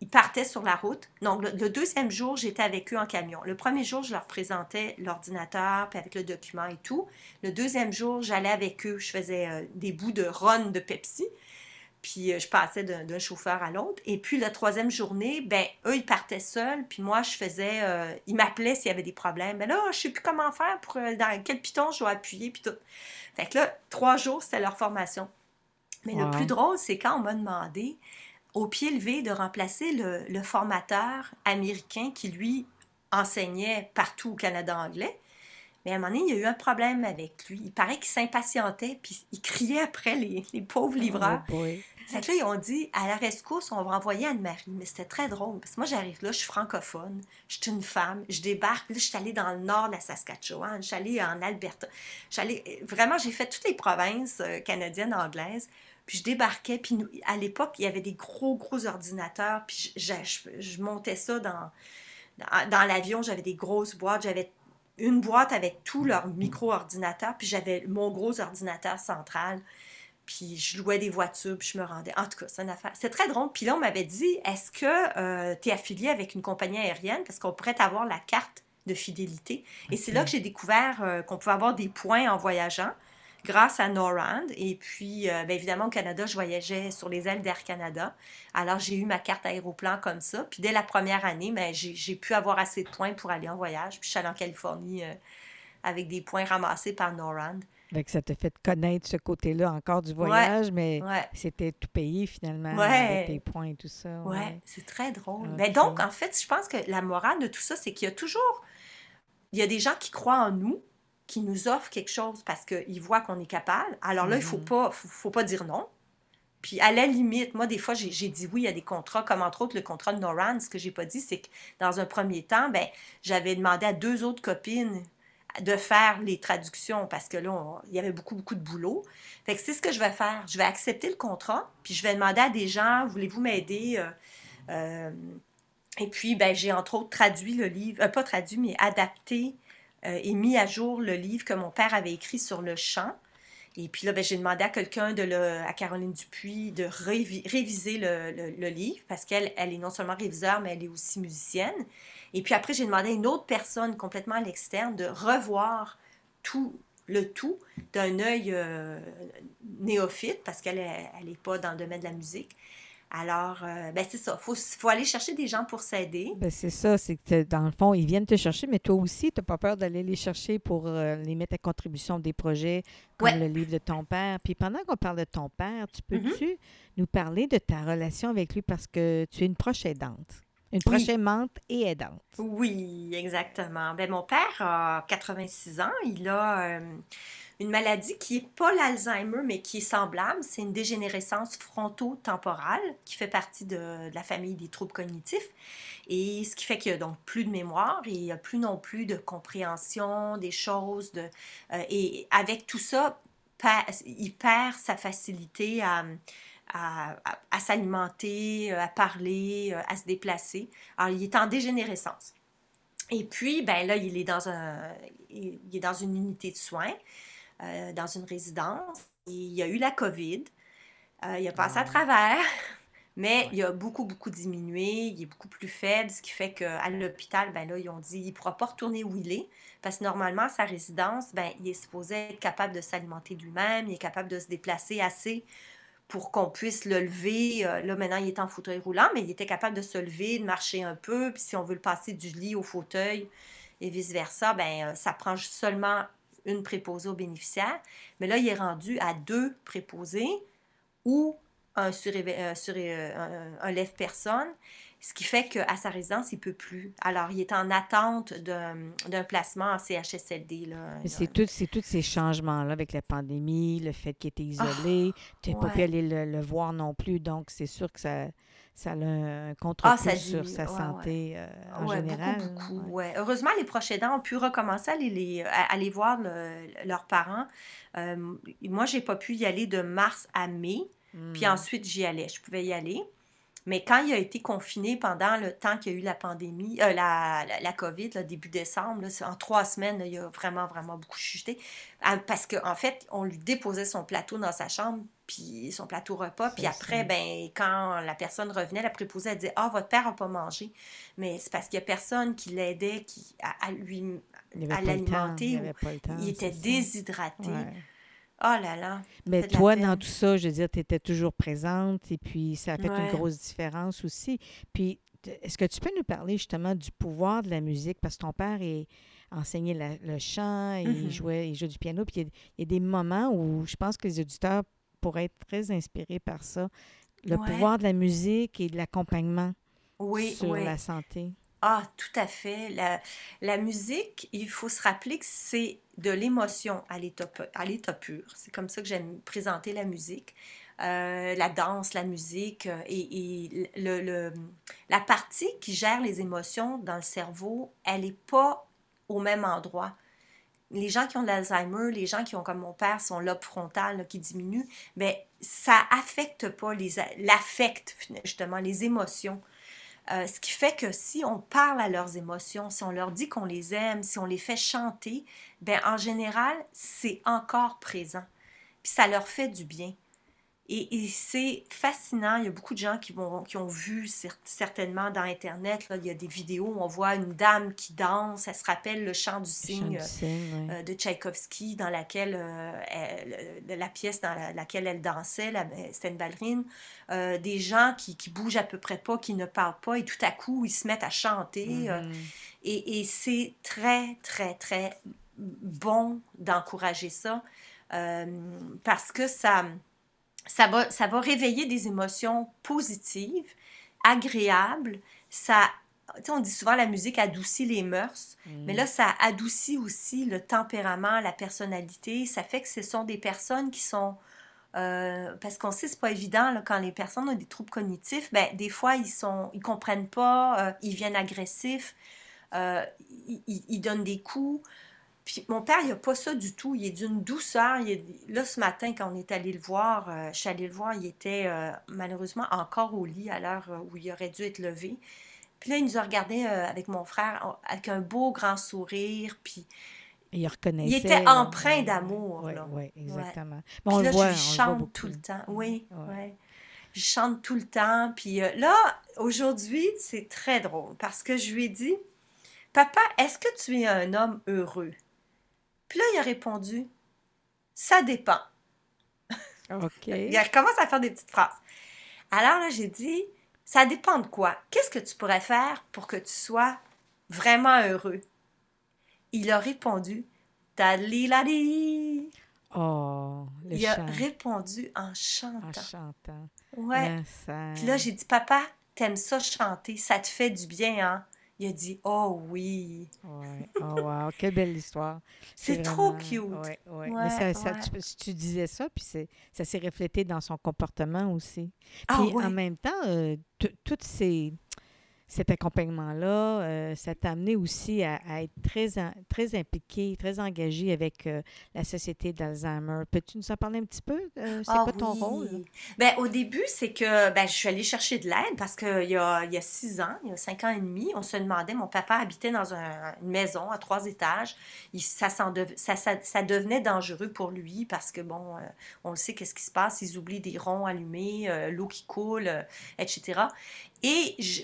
ils partaient sur la route. Donc, le, deuxième jour, j'étais avec eux en camion. Le premier jour, je leur présentais l'ordinateur, puis avec le document et tout. Le deuxième jour, j'allais avec eux, je faisais euh, des bouts de run de Pepsi. Puis je passais d'un chauffeur à l'autre. Et puis la troisième journée, ben eux, ils partaient seuls. Puis moi, je faisais... ils m'appelaient s'il y avait des problèmes. Ben là, je sais plus comment faire pour... dans quel piton je dois appuyer, puis tout. Fait que là, trois jours, c'était leur formation. Mais le plus drôle, c'est quand on m'a demandé, au pied levé, de remplacer le, le formateur américain qui, lui, enseignait partout au Canada anglais. Mais à un moment donné, il y a eu un problème avec lui. Il paraît qu'il s'impatientait, puis il criait après les, les pauvres livreurs. Oh fait ils ont dit, à la rescousse, on va envoyer Anne-Marie. Mais c'était très drôle, parce que moi, j'arrive là, je suis francophone, je suis une femme, je débarque, là, je suis allée dans le nord de la Saskatchewan, je suis allée en Alberta. vraiment, j'ai fait toutes les provinces euh, canadiennes, anglaises. Puis je débarquais, puis à l'époque, il y avait des gros, gros ordinateurs, puis je, montais ça dans, dans, dans l'avion, j'avais des grosses boîtes, j'avais une boîte avec tout leur micro-ordinateur, puis j'avais mon gros ordinateur central. Puis je louais des voitures, puis je me rendais. En tout cas, c'est une affaire. C'est très drôle. Puis là, on m'avait dit est-ce que euh, tu es affilié avec une compagnie aérienne? Parce qu'on pourrait avoir la carte de fidélité. Et c'est là que j'ai découvert euh, qu'on pouvait avoir des points en voyageant grâce à Norand. Et puis, euh, bien évidemment, au Canada, je voyageais sur les ailes d'Air Canada. Alors, j'ai eu ma carte aéroplan comme ça. Puis, dès la première année, ben, j'ai pu avoir assez de points pour aller en voyage. Puis, je suis allée en Californie avec des points ramassés par Norand ça t'a fait connaître ce côté-là encore du voyage, mais c'était tout payé finalement avec tes points et tout ça. Oui, c'est très drôle. Mais donc, en fait, je pense que la morale de tout ça, c'est qu'il y a toujours. Il y a des gens qui croient en nous, qui nous offrent quelque chose parce qu'ils voient qu'on est capable. Alors là, il ne faut, mm-hmm. pas, faut, pas dire non. Puis à la limite, moi, des fois, j'ai dit oui à des contrats, comme entre autres le contrat de Noran. Ce que j'ai pas dit, c'est que dans un premier temps, ben, j'avais demandé à deux autres copines de faire les traductions parce que là, il y avait beaucoup, beaucoup de boulot. Fait que c'est ce que je vais faire. Je vais accepter le contrat, puis je vais demander à des gens, voulez-vous m'aider? Euh, euh, et puis, ben, j'ai entre autres traduit le livre, pas traduit, mais adapté et mis à jour le livre que mon père avait écrit sur le chant. Et puis là, ben, j'ai demandé à quelqu'un, de Caroline Dupuis, de réviser le, livre parce qu'elle elle est non seulement réviseur, mais elle est aussi musicienne. Et puis après, j'ai demandé à une autre personne complètement à l'externe de revoir tout le tout d'un œil euh, néophyte parce qu'elle n'est elle pas dans le domaine de la musique. Alors, euh, ben c'est ça. Il faut, aller chercher des gens pour s'aider. Ben c'est ça. C'est que, dans le fond, ils viennent te chercher, mais toi aussi, tu n'as pas peur d'aller les chercher pour euh, les mettre à contribution des projets comme le livre de ton père. Puis pendant qu'on parle de ton père, tu mm-hmm. peux-tu nous parler de ta relation avec lui? Parce que tu es une proche aidante? Une proche aimante et aidante. Oui, exactement. Ben, mon père a 86 ans. Il a. Euh, une maladie qui n'est pas l'Alzheimer, mais qui est semblable. C'est une dégénérescence fronto-temporale qui fait partie de, la famille des troubles cognitifs. Et ce qui fait qu'il n'y a donc plus de mémoire et il n'y a plus non plus de compréhension des choses. De, euh, et avec tout ça, il perd sa facilité à, à, s'alimenter, à parler, à se déplacer. Alors, il est en dégénérescence. Et puis, ben là, il est dans, un, il est dans une unité de soins. Euh, dans une résidence. il y a eu la COVID. Euh, il a passé à ah. travers, mais il a beaucoup, beaucoup diminué. Il est beaucoup plus faible, ce qui fait qu'à l'hôpital, ben là, ils ont dit qu'il ne pourra pas retourner où il est. Parce que normalement, sa résidence, ben, il est supposé être capable de s'alimenter lui-même, il est capable de se déplacer assez pour qu'on puisse le lever. Euh, là, maintenant, il est en fauteuil roulant, mais il était capable de se lever, de marcher un peu. Puis si on veut le passer du lit au fauteuil et vice-versa, ben, ça prend seulement une préposée aux bénéficiaires. Mais là, il est rendu à deux préposés ou un, euh, euh, un, lève-personne, ce qui fait qu'à sa résidence, il ne peut plus. Alors, il est en attente d'un placement en CHSLD. C'est tous ces changements-là avec la pandémie, le fait qu'il était isolé, tu n'as pas pu aller le, voir non plus, donc c'est sûr que ça, ça a un contre ah, sur sa santé euh, en général. Beaucoup, beaucoup. Heureusement, les proches aidants ont pu recommencer à aller, à aller voir leurs parents. Euh, moi, j'ai pas pu y aller de mars à mai, puis hmm. ensuite j'y allais. Je pouvais y aller. Mais quand il a été confiné pendant le temps qu'il y a eu la pandémie, euh, la, la, COVID, là, début décembre, en trois semaines, il a vraiment, vraiment beaucoup chuté. Ah, parce qu'en en fait, on lui déposait son plateau dans sa chambre, puis son plateau repas. Puis après, ben, quand la personne revenait, la préposée, elle disait Ah, votre père n'a pas mangé. Mais c'est parce qu'il n'y a personne qui l'aidait qui, à, lui à l'alimenter. Il, était déshydraté. Oh là là. Mais toi, dans tout ça, je veux dire, tu étais toujours présente et puis ça a fait une grosse différence aussi. Puis, est-ce que tu peux nous parler justement du pouvoir de la musique? Parce que ton père est enseignait le chant, il, mm-hmm. jouait, il jouait du piano. Puis il y, a, des moments où je pense que les auditeurs pourraient être très inspirés par ça. Le pouvoir de la musique et de l'accompagnement oui, sur la santé. Ah, tout à fait. La, musique, il faut se rappeler que c'est de l'émotion à l'état pur. C'est comme ça que j'aime présenter la musique. Euh, la danse, la musique euh, et, la partie qui gère les émotions dans le cerveau, elle n'est pas au même endroit. Les gens qui ont de l'Alzheimer, les gens qui ont comme mon père son lobe frontal qui diminue, mais ben, ça affecte pas les l'affecte justement les émotions. Euh, ce qui fait que si on parle à leurs émotions, si on leur dit qu'on les aime, si on les fait chanter, ben en général, c'est encore présent. Puis ça leur fait du bien. Et, c'est fascinant. Il y a beaucoup de gens qui, vont, qui ont vu certainement dans Internet, là, il y a des vidéos où on voit une dame qui danse. Elle se rappelle le chant du cygne, euh, de Tchaïkovski, dans laquelle euh, la pièce dans laquelle elle dansait, c'était une ballerine. Euh, des gens qui, qui bougent à peu près pas, qui ne parlent pas, et tout à coup, ils se mettent à chanter. Mm-hmm. et, et c'est très, très, très bon d'encourager ça parce que ça ça va, ça va réveiller des émotions positives, agréables. Ça, on dit souvent la musique adoucit les mœurs, mm. mais là, ça adoucit aussi le tempérament, la personnalité. Ça fait que ce sont des personnes qui sont... Euh, parce qu'on sait c'est pas évident quand les personnes ont des troubles cognitifs, ben, des fois ils sont ils comprennent pas, euh, ils viennent agressifs, euh, ils, ils, donnent des coups. Puis mon père, il n'a pas ça du tout. Il est d'une douceur. Là, ce matin, quand on est allé le voir, euh, je suis allée le voir, il était euh, malheureusement encore au lit à l'heure euh, où il aurait dû être levé. Puis là, il nous a regardé avec mon frère avec un beau grand sourire. Puis il reconnaissait. Il était empreint d'amour. Oui, exactement. Puis là, je chante tout le temps. Oui, oui. Je chante tout le temps. Puis là, aujourd'hui, c'est très drôle parce que je lui ai dit, Papa, est-ce que tu es un homme heureux? Puis là, il a répondu Ça dépend. OK. il commence à faire des petites phrases. Alors là, j'ai dit Ça dépend de quoi? Qu'est-ce que tu pourrais faire pour que tu sois vraiment heureux? Il a répondu Tadli Oh, le Il a répondu en chantant. En chantant. Ouais. Puis là, j'ai dit Papa, t'aimes ça chanter? Ça te fait du bien, hein? Il a dit Oh oui. Ouais. Oh wow, quelle belle histoire. C'est trop cute. Ouais, ouais. Mais ça, tu, disais ça, puis ça s'est reflété dans son comportement aussi. Ah puis en même temps, euh, toutes ces cet accompagnement-là, euh, ça t'a amené aussi à, être très, très impliqué, très engagé avec euh, la Société d'Alzheimer. Peux-tu nous en parler un petit peu? Euh, c'est ah quoi ton rôle? Ben, au début, c'est que ben, je suis allée chercher de l'aide parce qu'il y a, il y a six ans, il y a cinq ans et demi, on se demandait, mon papa habitait dans une maison à trois étages. ça, ça, ça, devenait dangereux pour lui parce que, bon, on le sait, qu'est-ce qui se passe? Ils oublient des ronds allumés, l'eau qui coule, etc. Et je,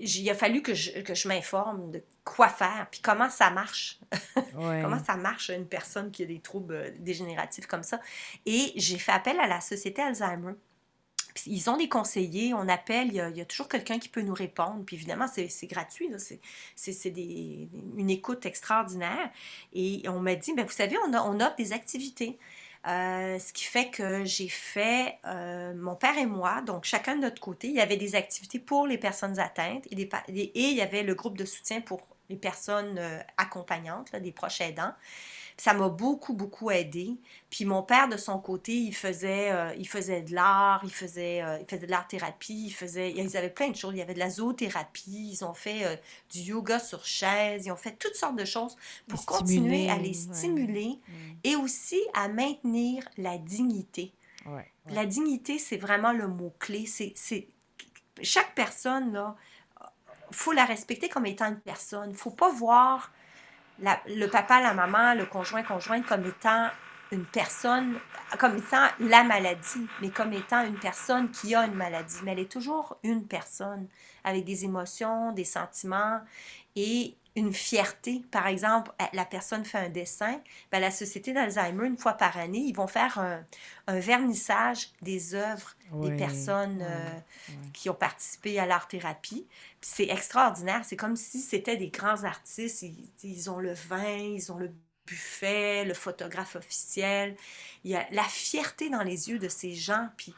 il a fallu que je, que je m'informe de quoi faire, puis comment ça marche. comment ça marche une personne qui a des troubles euh, dégénératifs comme ça. Et j'ai fait appel à la Société Alzheimer. ils ont des conseillers, on appelle, il y a, toujours quelqu'un qui peut nous répondre. Puis évidemment, c'est gratuit, c'est une écoute extraordinaire. Et on m'a dit, ben, vous savez, on, a, on offre des activités. Euh, ce qui fait que j'ai fait, euh, mon père et moi, donc chacun de notre côté, il y avait des activités pour les personnes atteintes et, et il y avait le groupe de soutien pour les personnes euh, accompagnantes, des proches aidants. Ça m'a beaucoup, beaucoup aidé. Puis mon père, de son côté, il faisait, euh, il faisait de l'art, il faisait, euh, il faisait de l'art-thérapie, il faisait, ils avaient plein de choses. Il y avait de la zoothérapie, ils ont fait euh, du yoga sur chaise, ils ont fait toutes sortes de choses pour continuer à les stimuler et aussi à maintenir la dignité. La dignité, c'est vraiment le mot-clé. C'est, chaque personne, là, faut la respecter comme étant une personne. faut pas voir le papa, la maman, le conjoint, conjointe comme étant une personne, comme étant la maladie, mais comme étant une personne qui a une maladie. Mais elle est toujours une personne avec des émotions, des sentiments et une fierté. Par exemple, la personne fait un dessin, ben, la Société d'Alzheimer, une fois par année, ils vont faire un, vernissage des œuvres des personnes euh, qui ont participé à l'art-thérapie. C'est extraordinaire. C'est comme si c'était des grands artistes. Ils, ont le vin, ils ont le buffet, le photographe officiel. Il y a la fierté dans les yeux de ces gens. Puis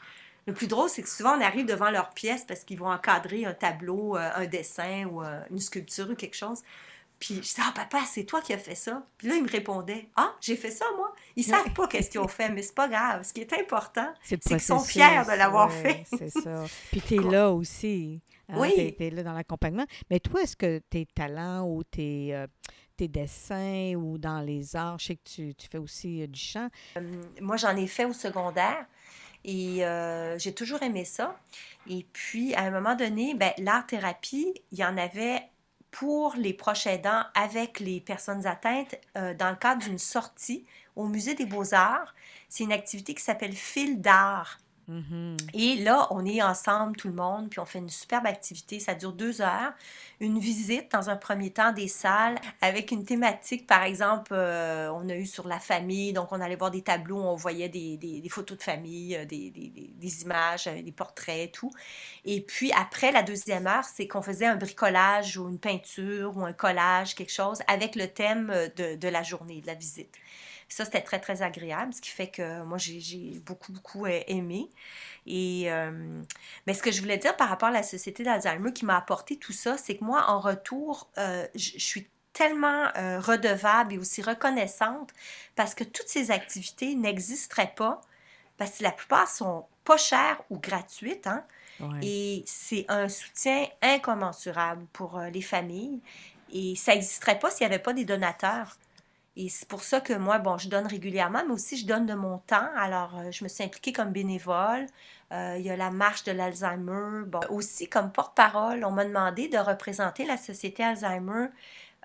le plus drôle, c'est que souvent, on arrive devant leur pièce parce qu'ils vont encadrer un tableau, euh, un dessin ou euh, une sculpture ou quelque chose. Puis je dis, ah papa, c'est toi qui as fait ça. Puis là, il me répondait, ah, j'ai fait ça moi. Ils savent pas qu'est-ce qu'ils ont fait, mais c'est pas grave. Ce qui est important, c'est qu'ils sont fiers de l'avoir fait. c'est ça. Puis tu es là aussi. Hein, oui. Tu es, là dans l'accompagnement. Mais toi, est-ce que tes talents ou tes, euh, tes dessins ou dans les arts, je sais que tu, tu fais aussi euh, du chant. Euh, moi, j'en ai fait au secondaire. Et j'ai toujours aimé ça. Et puis, à un moment donné, ben, l'art-thérapie, il y en avait pour les proches aidants avec les personnes atteintes euh, dans le cadre d'une sortie au Musée des beaux-arts. C'est une activité qui s'appelle Fil d'art. Mm-hmm. Et là, on est ensemble, tout le monde, puis on fait une superbe activité. Ça dure deux heures. Une visite, dans un premier temps, des salles avec une thématique. Par exemple, euh, on a eu sur la famille, donc on allait voir des tableaux, on voyait des, photos de famille, euh, des, images, euh, des portraits, tout. Et puis après, la deuxième heure, c'est qu'on faisait un bricolage ou une peinture ou un collage, quelque chose, avec le thème de la journée, de la visite. Ça, c'était très, très agréable, ce qui fait que moi, j'ai beaucoup, beaucoup euh, aimé. Et, euh, mais ce que je voulais dire par rapport à la Société d'Alzheimer qui m'a apporté tout ça, c'est que moi, en retour, euh, je suis tellement redevable et aussi reconnaissante parce que toutes ces activités n'existeraient pas parce que la plupart sont pas chères ou gratuites. Hein? Et c'est un soutien incommensurable pour les familles. Et ça n'existerait pas s'il n'y avait pas des donateurs. Et c'est pour ça que moi, bon, je donne régulièrement, mais aussi je donne de mon temps. Alors, euh, je me suis impliquée comme bénévole. Euh, il y a la marche de l'Alzheimer. Bon, aussi comme porte-parole, on m'a demandé de représenter la Société Alzheimer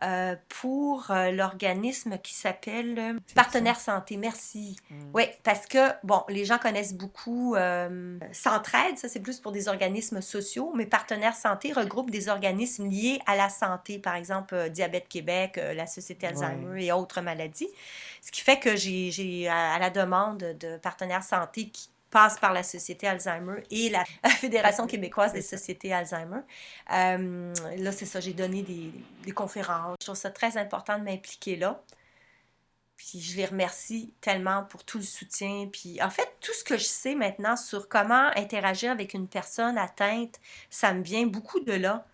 euh, pour euh, l'organisme qui s'appelle euh, Partenaire Santé. Merci. Mm. Oui, parce que, bon, les gens connaissent beaucoup euh, Centraide, ça c'est plus pour des organismes sociaux, mais Partenaire Santé regroupe des organismes liés à la santé, par exemple Diabète Québec, la Société Alzheimer Ouais. et autres maladies. Ce qui fait que j'ai, à la demande de Partenaire Santé qui passe par la Société Alzheimer et la Fédération québécoise des sociétés Alzheimer. Euh, là, c'est ça, j'ai donné des, des conférences. Je trouve ça très important de m'impliquer là. Puis je les remercie tellement pour tout le soutien. Puis en fait, tout ce que je sais maintenant sur comment interagir avec une personne atteinte, ça me vient beaucoup de là.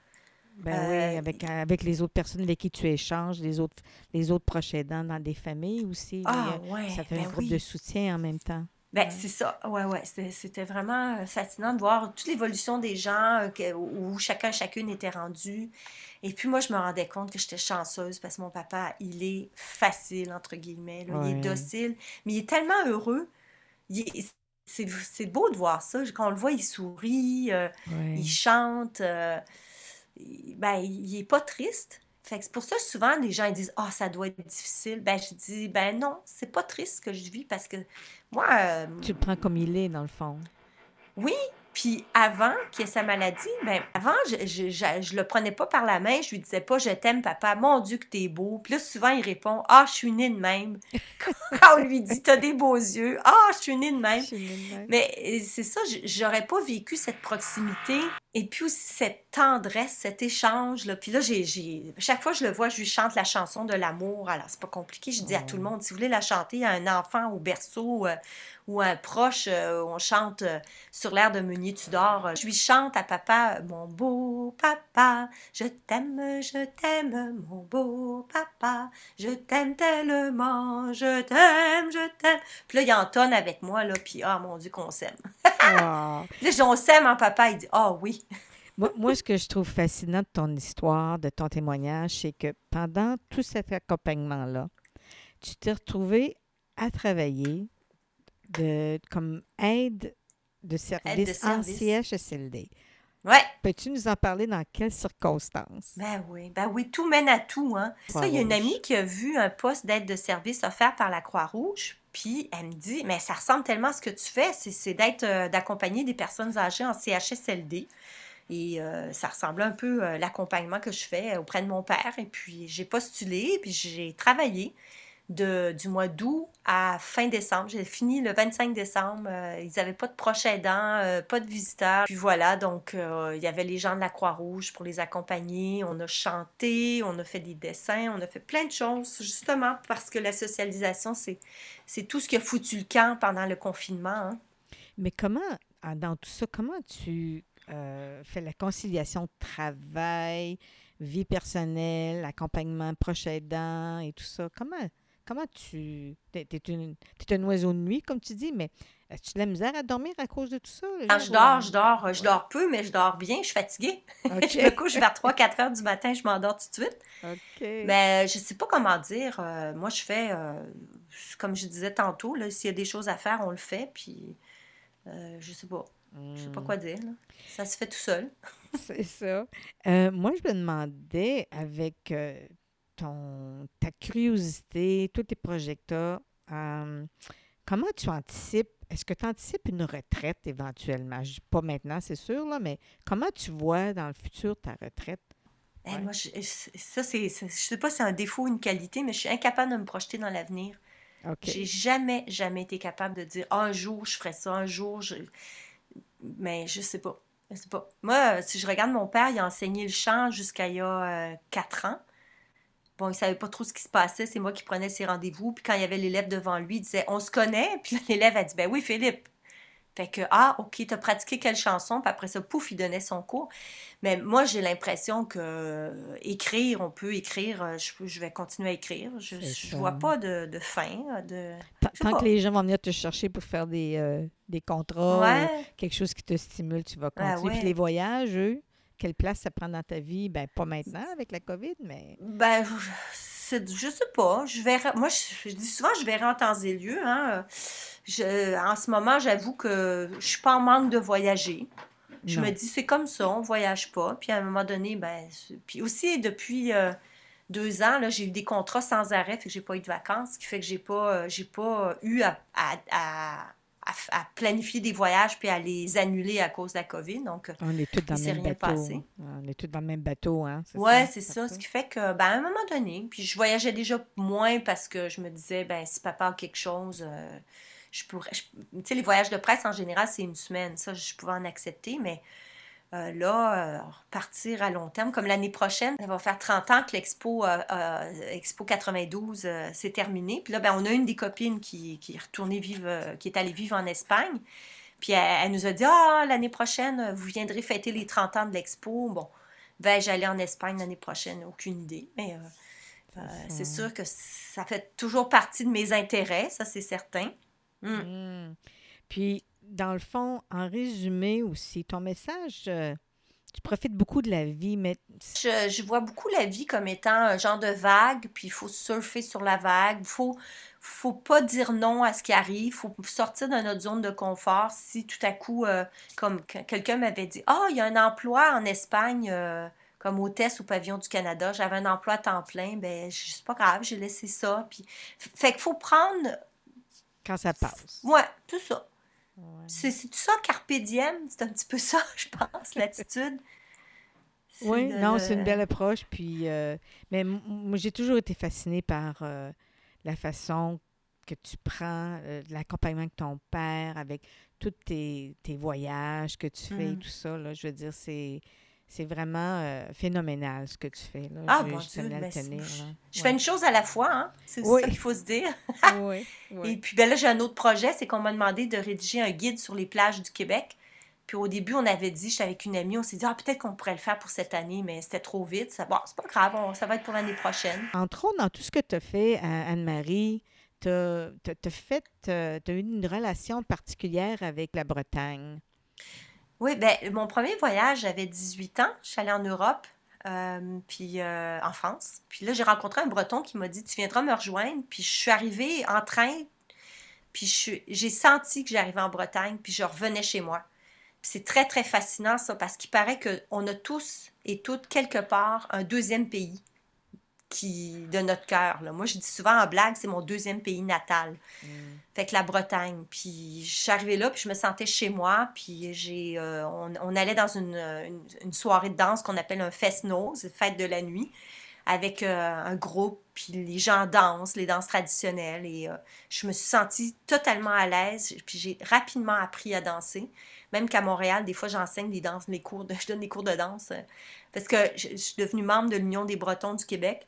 Ben Euh, oui, avec, avec les autres personnes avec qui tu échanges, les autres, les autres proches aidants dans des familles aussi. Ah ouais, ça fait ben un groupe oui. de soutien en même temps. Ben, Ouais. c'est ça. Ouais, ouais. C'était, vraiment euh, fascinant de voir toute l'évolution des gens, euh, où chacun, chacune était rendu. Et puis moi, je me rendais compte que j'étais chanceuse parce que mon papa, il est facile, entre guillemets. là. Il est docile, mais il est tellement heureux. C'est, beau de voir ça. Quand on le voit, il sourit, euh, Ouais. il chante. euh, il- ben, il est pas triste. Fait que c'est pour ça que souvent les gens ils disent Ah, ça doit être difficile. Ben, je dis Ben non, c'est pas triste ce que je vis parce que moi, euh, Tu le prends comme il est, dans le fond. oui, puis avant qu'il y ait sa maladie, ben avant, je, je, je, je le prenais pas par la main, je lui disais pas je t'aime papa, mon Dieu que t'es beau. Puis là, souvent, il répond Ah, je suis né de même. Quand on lui dit T'as des beaux yeux, Ah, je suis né de même. Mais euh, c'est ça, j'aurais pas vécu cette proximité et puis aussi cette tendresse, cet échange. Là. Puis là, j'ai, j'ai- chaque fois que je le vois, je lui chante la chanson de l'amour. Alors, c'est pas compliqué. Je dis à tout le monde, si vous voulez la chanter à un enfant au berceau euh, ou à un proche, euh, on chante euh, sur l'air de Meunier Tudor. Je lui chante à papa, mon beau papa, je t'aime, je t'aime, mon beau papa, je t'aime tellement, je t'aime, je t'aime. Puis là, il entonne avec moi, là, puis ah, mon Dieu, qu'on s'aime. Ah. Là, je dis, on s'aime, hein, papa? Il dit, ah oui. Moi, moi, ce que je trouve fascinant de ton histoire, de ton témoignage, c'est que pendant tout cet accompagnement-là, tu t'es retrouvé à travailler de, comme aide de service, en service. CHSLD. Ouais. Peux-tu nous en parler dans quelles circonstances? Ben oui, ben oui, tout mène à tout, hein. Ça, il y a une amie qui a vu un poste d'aide de service offert par la Croix-Rouge, puis elle me dit, mais ça ressemble tellement à ce que tu fais, c'est, d'être, euh, d'accompagner des personnes âgées en CHSLD. Et euh, ça ressemble un peu à l'accompagnement que je fais auprès de mon père. Et puis, j'ai postulé, puis j'ai travaillé de, du mois d'août à fin décembre. J'ai fini le 25 décembre. Euh, ils n'avaient pas de proches aidants, euh, pas de visiteurs. Puis voilà, donc euh, il y avait les gens de la Croix-Rouge pour les accompagner. On a chanté, on a fait des dessins, on a fait plein de choses, justement parce que la socialisation, c'est, tout ce qui a foutu le camp pendant le confinement. hein. Mais comment, ah, dans tout ça, comment tu fais la conciliation travail, vie personnelle, accompagnement proche aidant et tout ça? Comment, comment tu... T'es, une, t'es un oiseau de nuit, comme tu dis, mais as-tu de la misère à dormir à cause de tout ça? Quand je genre, dors, ou- je dors, euh, je dors peu, mais je dors bien, je suis fatiguée. Je me couche vers 3-4 heures du matin, je m'endors tout de suite. OK. Mais je sais pas comment dire. euh, moi, je fais, euh, comme je disais tantôt, là, s'il y a des choses à faire, on le fait. Puis, euh, je sais pas. Je sais pas Hmm. quoi dire. là. Ça se fait tout seul. C'est ça. Euh, moi, je me demandais, avec euh, ton, ta curiosité, tous tes t'as, euh, comment tu anticipes, est-ce que tu anticipes une retraite éventuellement? Je dis pas maintenant, c'est sûr, là, mais comment tu vois dans le futur ta retraite? Eh, moi, je- ça, c'est, je sais pas si c'est un défaut ou une qualité, mais je suis incapable de me projeter dans l'avenir. J'ai jamais, jamais été capable de dire un jour je ferai ça, un jour je. Mais je sais pas. Je sais pas. Moi, si je regarde mon père, il a enseigné le chant jusqu'à il y a euh, quatre ans. Bon, il savait pas trop ce qui se passait, c'est moi qui prenais ses rendez-vous. Puis quand il y avait l'élève devant lui, il disait On se connaît Puis l'élève a dit Ben oui, Philippe. Fait que, ah, OK, t'as pratiqué quelle chanson? Puis après ça, pouf, il donnait son cours. Mais moi, j'ai l'impression que euh, écrire, on peut écrire, euh, je, je vais continuer à écrire. Je, je vois pas de, de fin. euh, De... Tant, pas. que les gens vont venir te chercher pour faire des, euh, des contrats, quelque chose qui te stimule, tu vas Ah continuer. Puis ouais. les voyages, eux, quelle place ça prend dans ta vie? Ben, pas maintenant avec la COVID, mais Ben, c'est, je sais pas. Je verrai, moi, je, dis souvent, je verrai en temps et lieu. Hein. Je, en ce moment, j'avoue que je suis pas en manque de voyager. Je me dis, c'est comme ça, on voyage pas. Puis à un moment donné, ben, puis aussi depuis euh, deux ans, là, j'ai eu des contrats sans arrêt, fait que j'ai pas eu de vacances, ce qui fait que j'ai pas, euh, j'ai pas eu à, à, à, planifier des voyages puis à les annuler à cause de la COVID. Donc, on est tous dans le même bateau. Passé. On est tous dans le même bateau, hein? Oui, c'est ça. Ce qui fait que, ben, à un moment donné, puis je voyageais déjà moins parce que je me disais, ben, si papa a quelque chose, euh, je pourrais. Tu sais, les voyages de presse, en général, c'est une semaine. Ça, je pouvais en accepter, mais euh, là, euh, partir à long terme, comme l'année prochaine, ça va faire 30 ans que l'Expo euh, Expo 92 s'est terminée. Puis là, ben, on a une des copines qui, qui est retournée vivre, qui est allée vivre en Espagne. Puis elle, nous a dit Ah, l'année prochaine, vous viendrez fêter les 30 ans de l'Expo. Bon, ben, j'allais en Espagne l'année prochaine, aucune idée. Mais c'est sûr que ça fait toujours partie de mes intérêts, ça, c'est certain. Hmm. Hmm. Puis, dans le fond, en résumé aussi, ton message, euh, tu profites beaucoup de la vie, mais... Je, vois beaucoup la vie comme étant un genre de vague, puis il faut surfer sur la vague. Il faut, faut pas dire non à ce qui arrive. Il faut sortir de notre zone de confort. Si tout à coup, euh, comme quelqu'un m'avait dit, « Ah, oh, il y a un emploi en Espagne... Euh, comme hôtesse au pavillon du Canada, j'avais un emploi à temps plein, ben c'est pas grave, j'ai laissé ça. Puis, fait qu'il faut prendre quand ça passe. Ouais, tout ça. C'est tout ça, carpe diem? C'est un petit peu ça, je pense, l'attitude. Oui, non, c'est une belle approche. Puis, euh, mais moi, j'ai toujours été fascinée par euh, la façon que tu prends, euh, l'accompagnement de ton père avec tous tes, tes voyages que tu fais et mmh. tout ça. Là, je veux dire, c'est c'est vraiment euh, phénoménal ce que tu fais. Là. Ah, bon Dieu, ben, je, fais une chose à la fois, hein? c'est ça qu'il faut se dire. oui, Et puis ben là, j'ai un autre projet, c'est qu'on m'a demandé de rédiger un guide sur les plages du Québec. Puis au début, on avait dit, j'étais avec une amie, on s'est dit, ah, peut-être qu'on pourrait le faire pour cette année, mais c'était trop vite. Ça, bon, c'est pas grave, ça va être pour l'année prochaine. Entre autres, dans tout ce que tu as fait, Anne-Marie, tu as, fait, euh, as eu une relation particulière avec la Bretagne. Oui, ben, mon premier voyage, j'avais 18 ans. Je suis allée en Europe, euh, puis euh, en France. Puis là, j'ai rencontré un Breton qui m'a dit Tu viendras me rejoindre. Puis je suis arrivée en train, puis j'ai senti que j'arrivais en Bretagne, puis je revenais chez moi. c'est très, très fascinant, ça, parce qu'il paraît qu'on a tous et toutes, quelque part, un deuxième pays qui, de notre cœur. Moi, je dis souvent en blague, c'est mon deuxième pays natal. Mm. Fait que la Bretagne. Puis je suis arrivée là, puis je me sentais chez moi. Puis j'ai, euh, on, allait dans une, une, soirée de danse qu'on appelle un fest-nose, fête de la nuit, avec euh, un groupe. Puis les gens dansent, les danses traditionnelles. Et euh, je me suis sentie totalement à l'aise. Puis j'ai rapidement appris à danser. Même qu'à Montréal, des fois, j'enseigne des danses, les cours de, je donne des cours de danse. Parce que je suis devenue membre de l'Union des Bretons du Québec.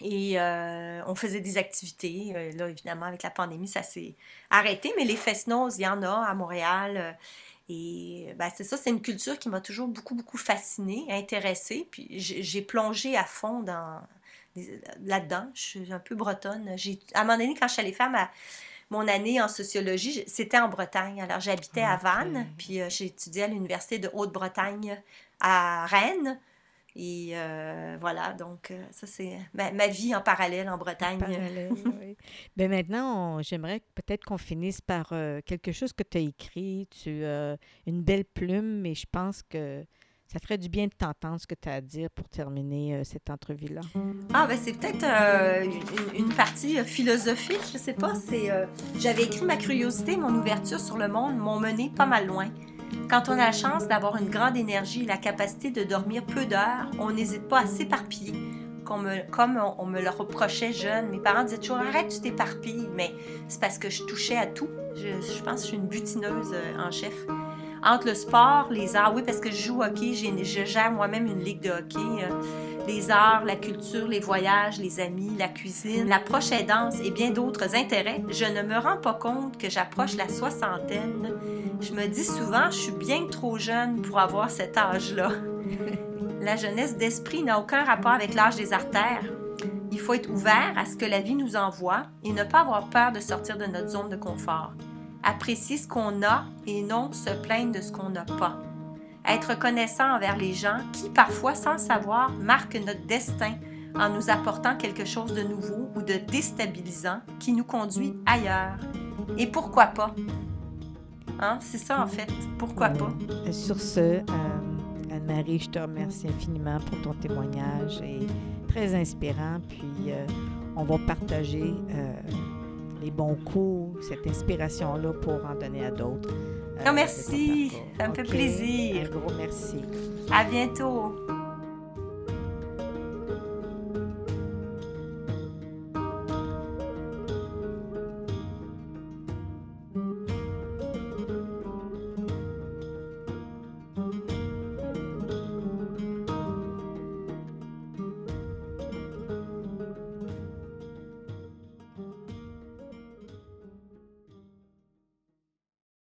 Et euh, on faisait des activités. Euh, là, évidemment, avec la pandémie, ça s'est arrêté, mais les fest-noz, il y en a à Montréal. Euh, et ben, c'est ça, c'est une culture qui m'a toujours beaucoup, beaucoup fascinée, intéressée. Puis j'ai plongé à fond dans là-dedans. Je suis un peu bretonne. À un moment donné, quand je suis allée faire ma, mon année en sociologie, c'était en Bretagne. Alors, j'habitais à Vannes, puis j'ai étudié à l'Université de Haute-Bretagne à Rennes. Et euh, voilà, donc euh, ça, c'est ma, vie en parallèle en Bretagne. oui. Ben, maintenant, j'aimerais peut-être qu'on finisse par euh, quelque chose que tu as écrit. Tu as une belle plume, mais je pense que ça ferait du bien de t'entendre ce que tu as à dire pour terminer cette entrevue-là. Ah, ben c'est peut-être une, une, partie philosophique, je sais pas. C'est J'avais écrit ma curiosité, mon ouverture sur le monde m'ont mené pas mal loin. Quand on a la chance d'avoir une grande énergie et la capacité de dormir peu d'heures, on n'hésite pas à s'éparpiller. Comme, on, me le reprochait jeune, mes parents disaient toujours arrête, tu t'éparpilles, mais c'est parce que je touchais à tout. Je, pense que je suis une butineuse euh, en chef. Entre le sport, les arts, oui, parce que je joue au hockey, je gère moi-même une ligue de hockey. Euh, les arts, la culture, les voyages, les amis, la cuisine, la prochaine danse et bien d'autres intérêts, je ne me rends pas compte que j'approche la soixantaine. Je me dis souvent, je suis bien trop jeune pour avoir cet âge-là. La jeunesse d'esprit n'a aucun rapport avec l'âge des artères. Il faut être ouvert à ce que la vie nous envoie et ne pas avoir peur de sortir de notre zone de confort. Apprécier ce qu'on a et non se plaindre de ce qu'on n'a pas être reconnaissant envers les gens qui, parfois, sans savoir, marquent notre destin en nous apportant quelque chose de nouveau ou de déstabilisant qui nous conduit ailleurs. Et pourquoi pas? Hein? C'est ça, en fait. Pourquoi pas? Euh, Sur ce, euh, Anne-Marie, je te remercie infiniment pour ton témoignage et très inspirant. Puis, euh, on va partager les bons coups, cette inspiration-là pour en donner à d'autres. euh, Oh, merci. parcours. Ça me fait plaisir. Un gros merci. À bientôt!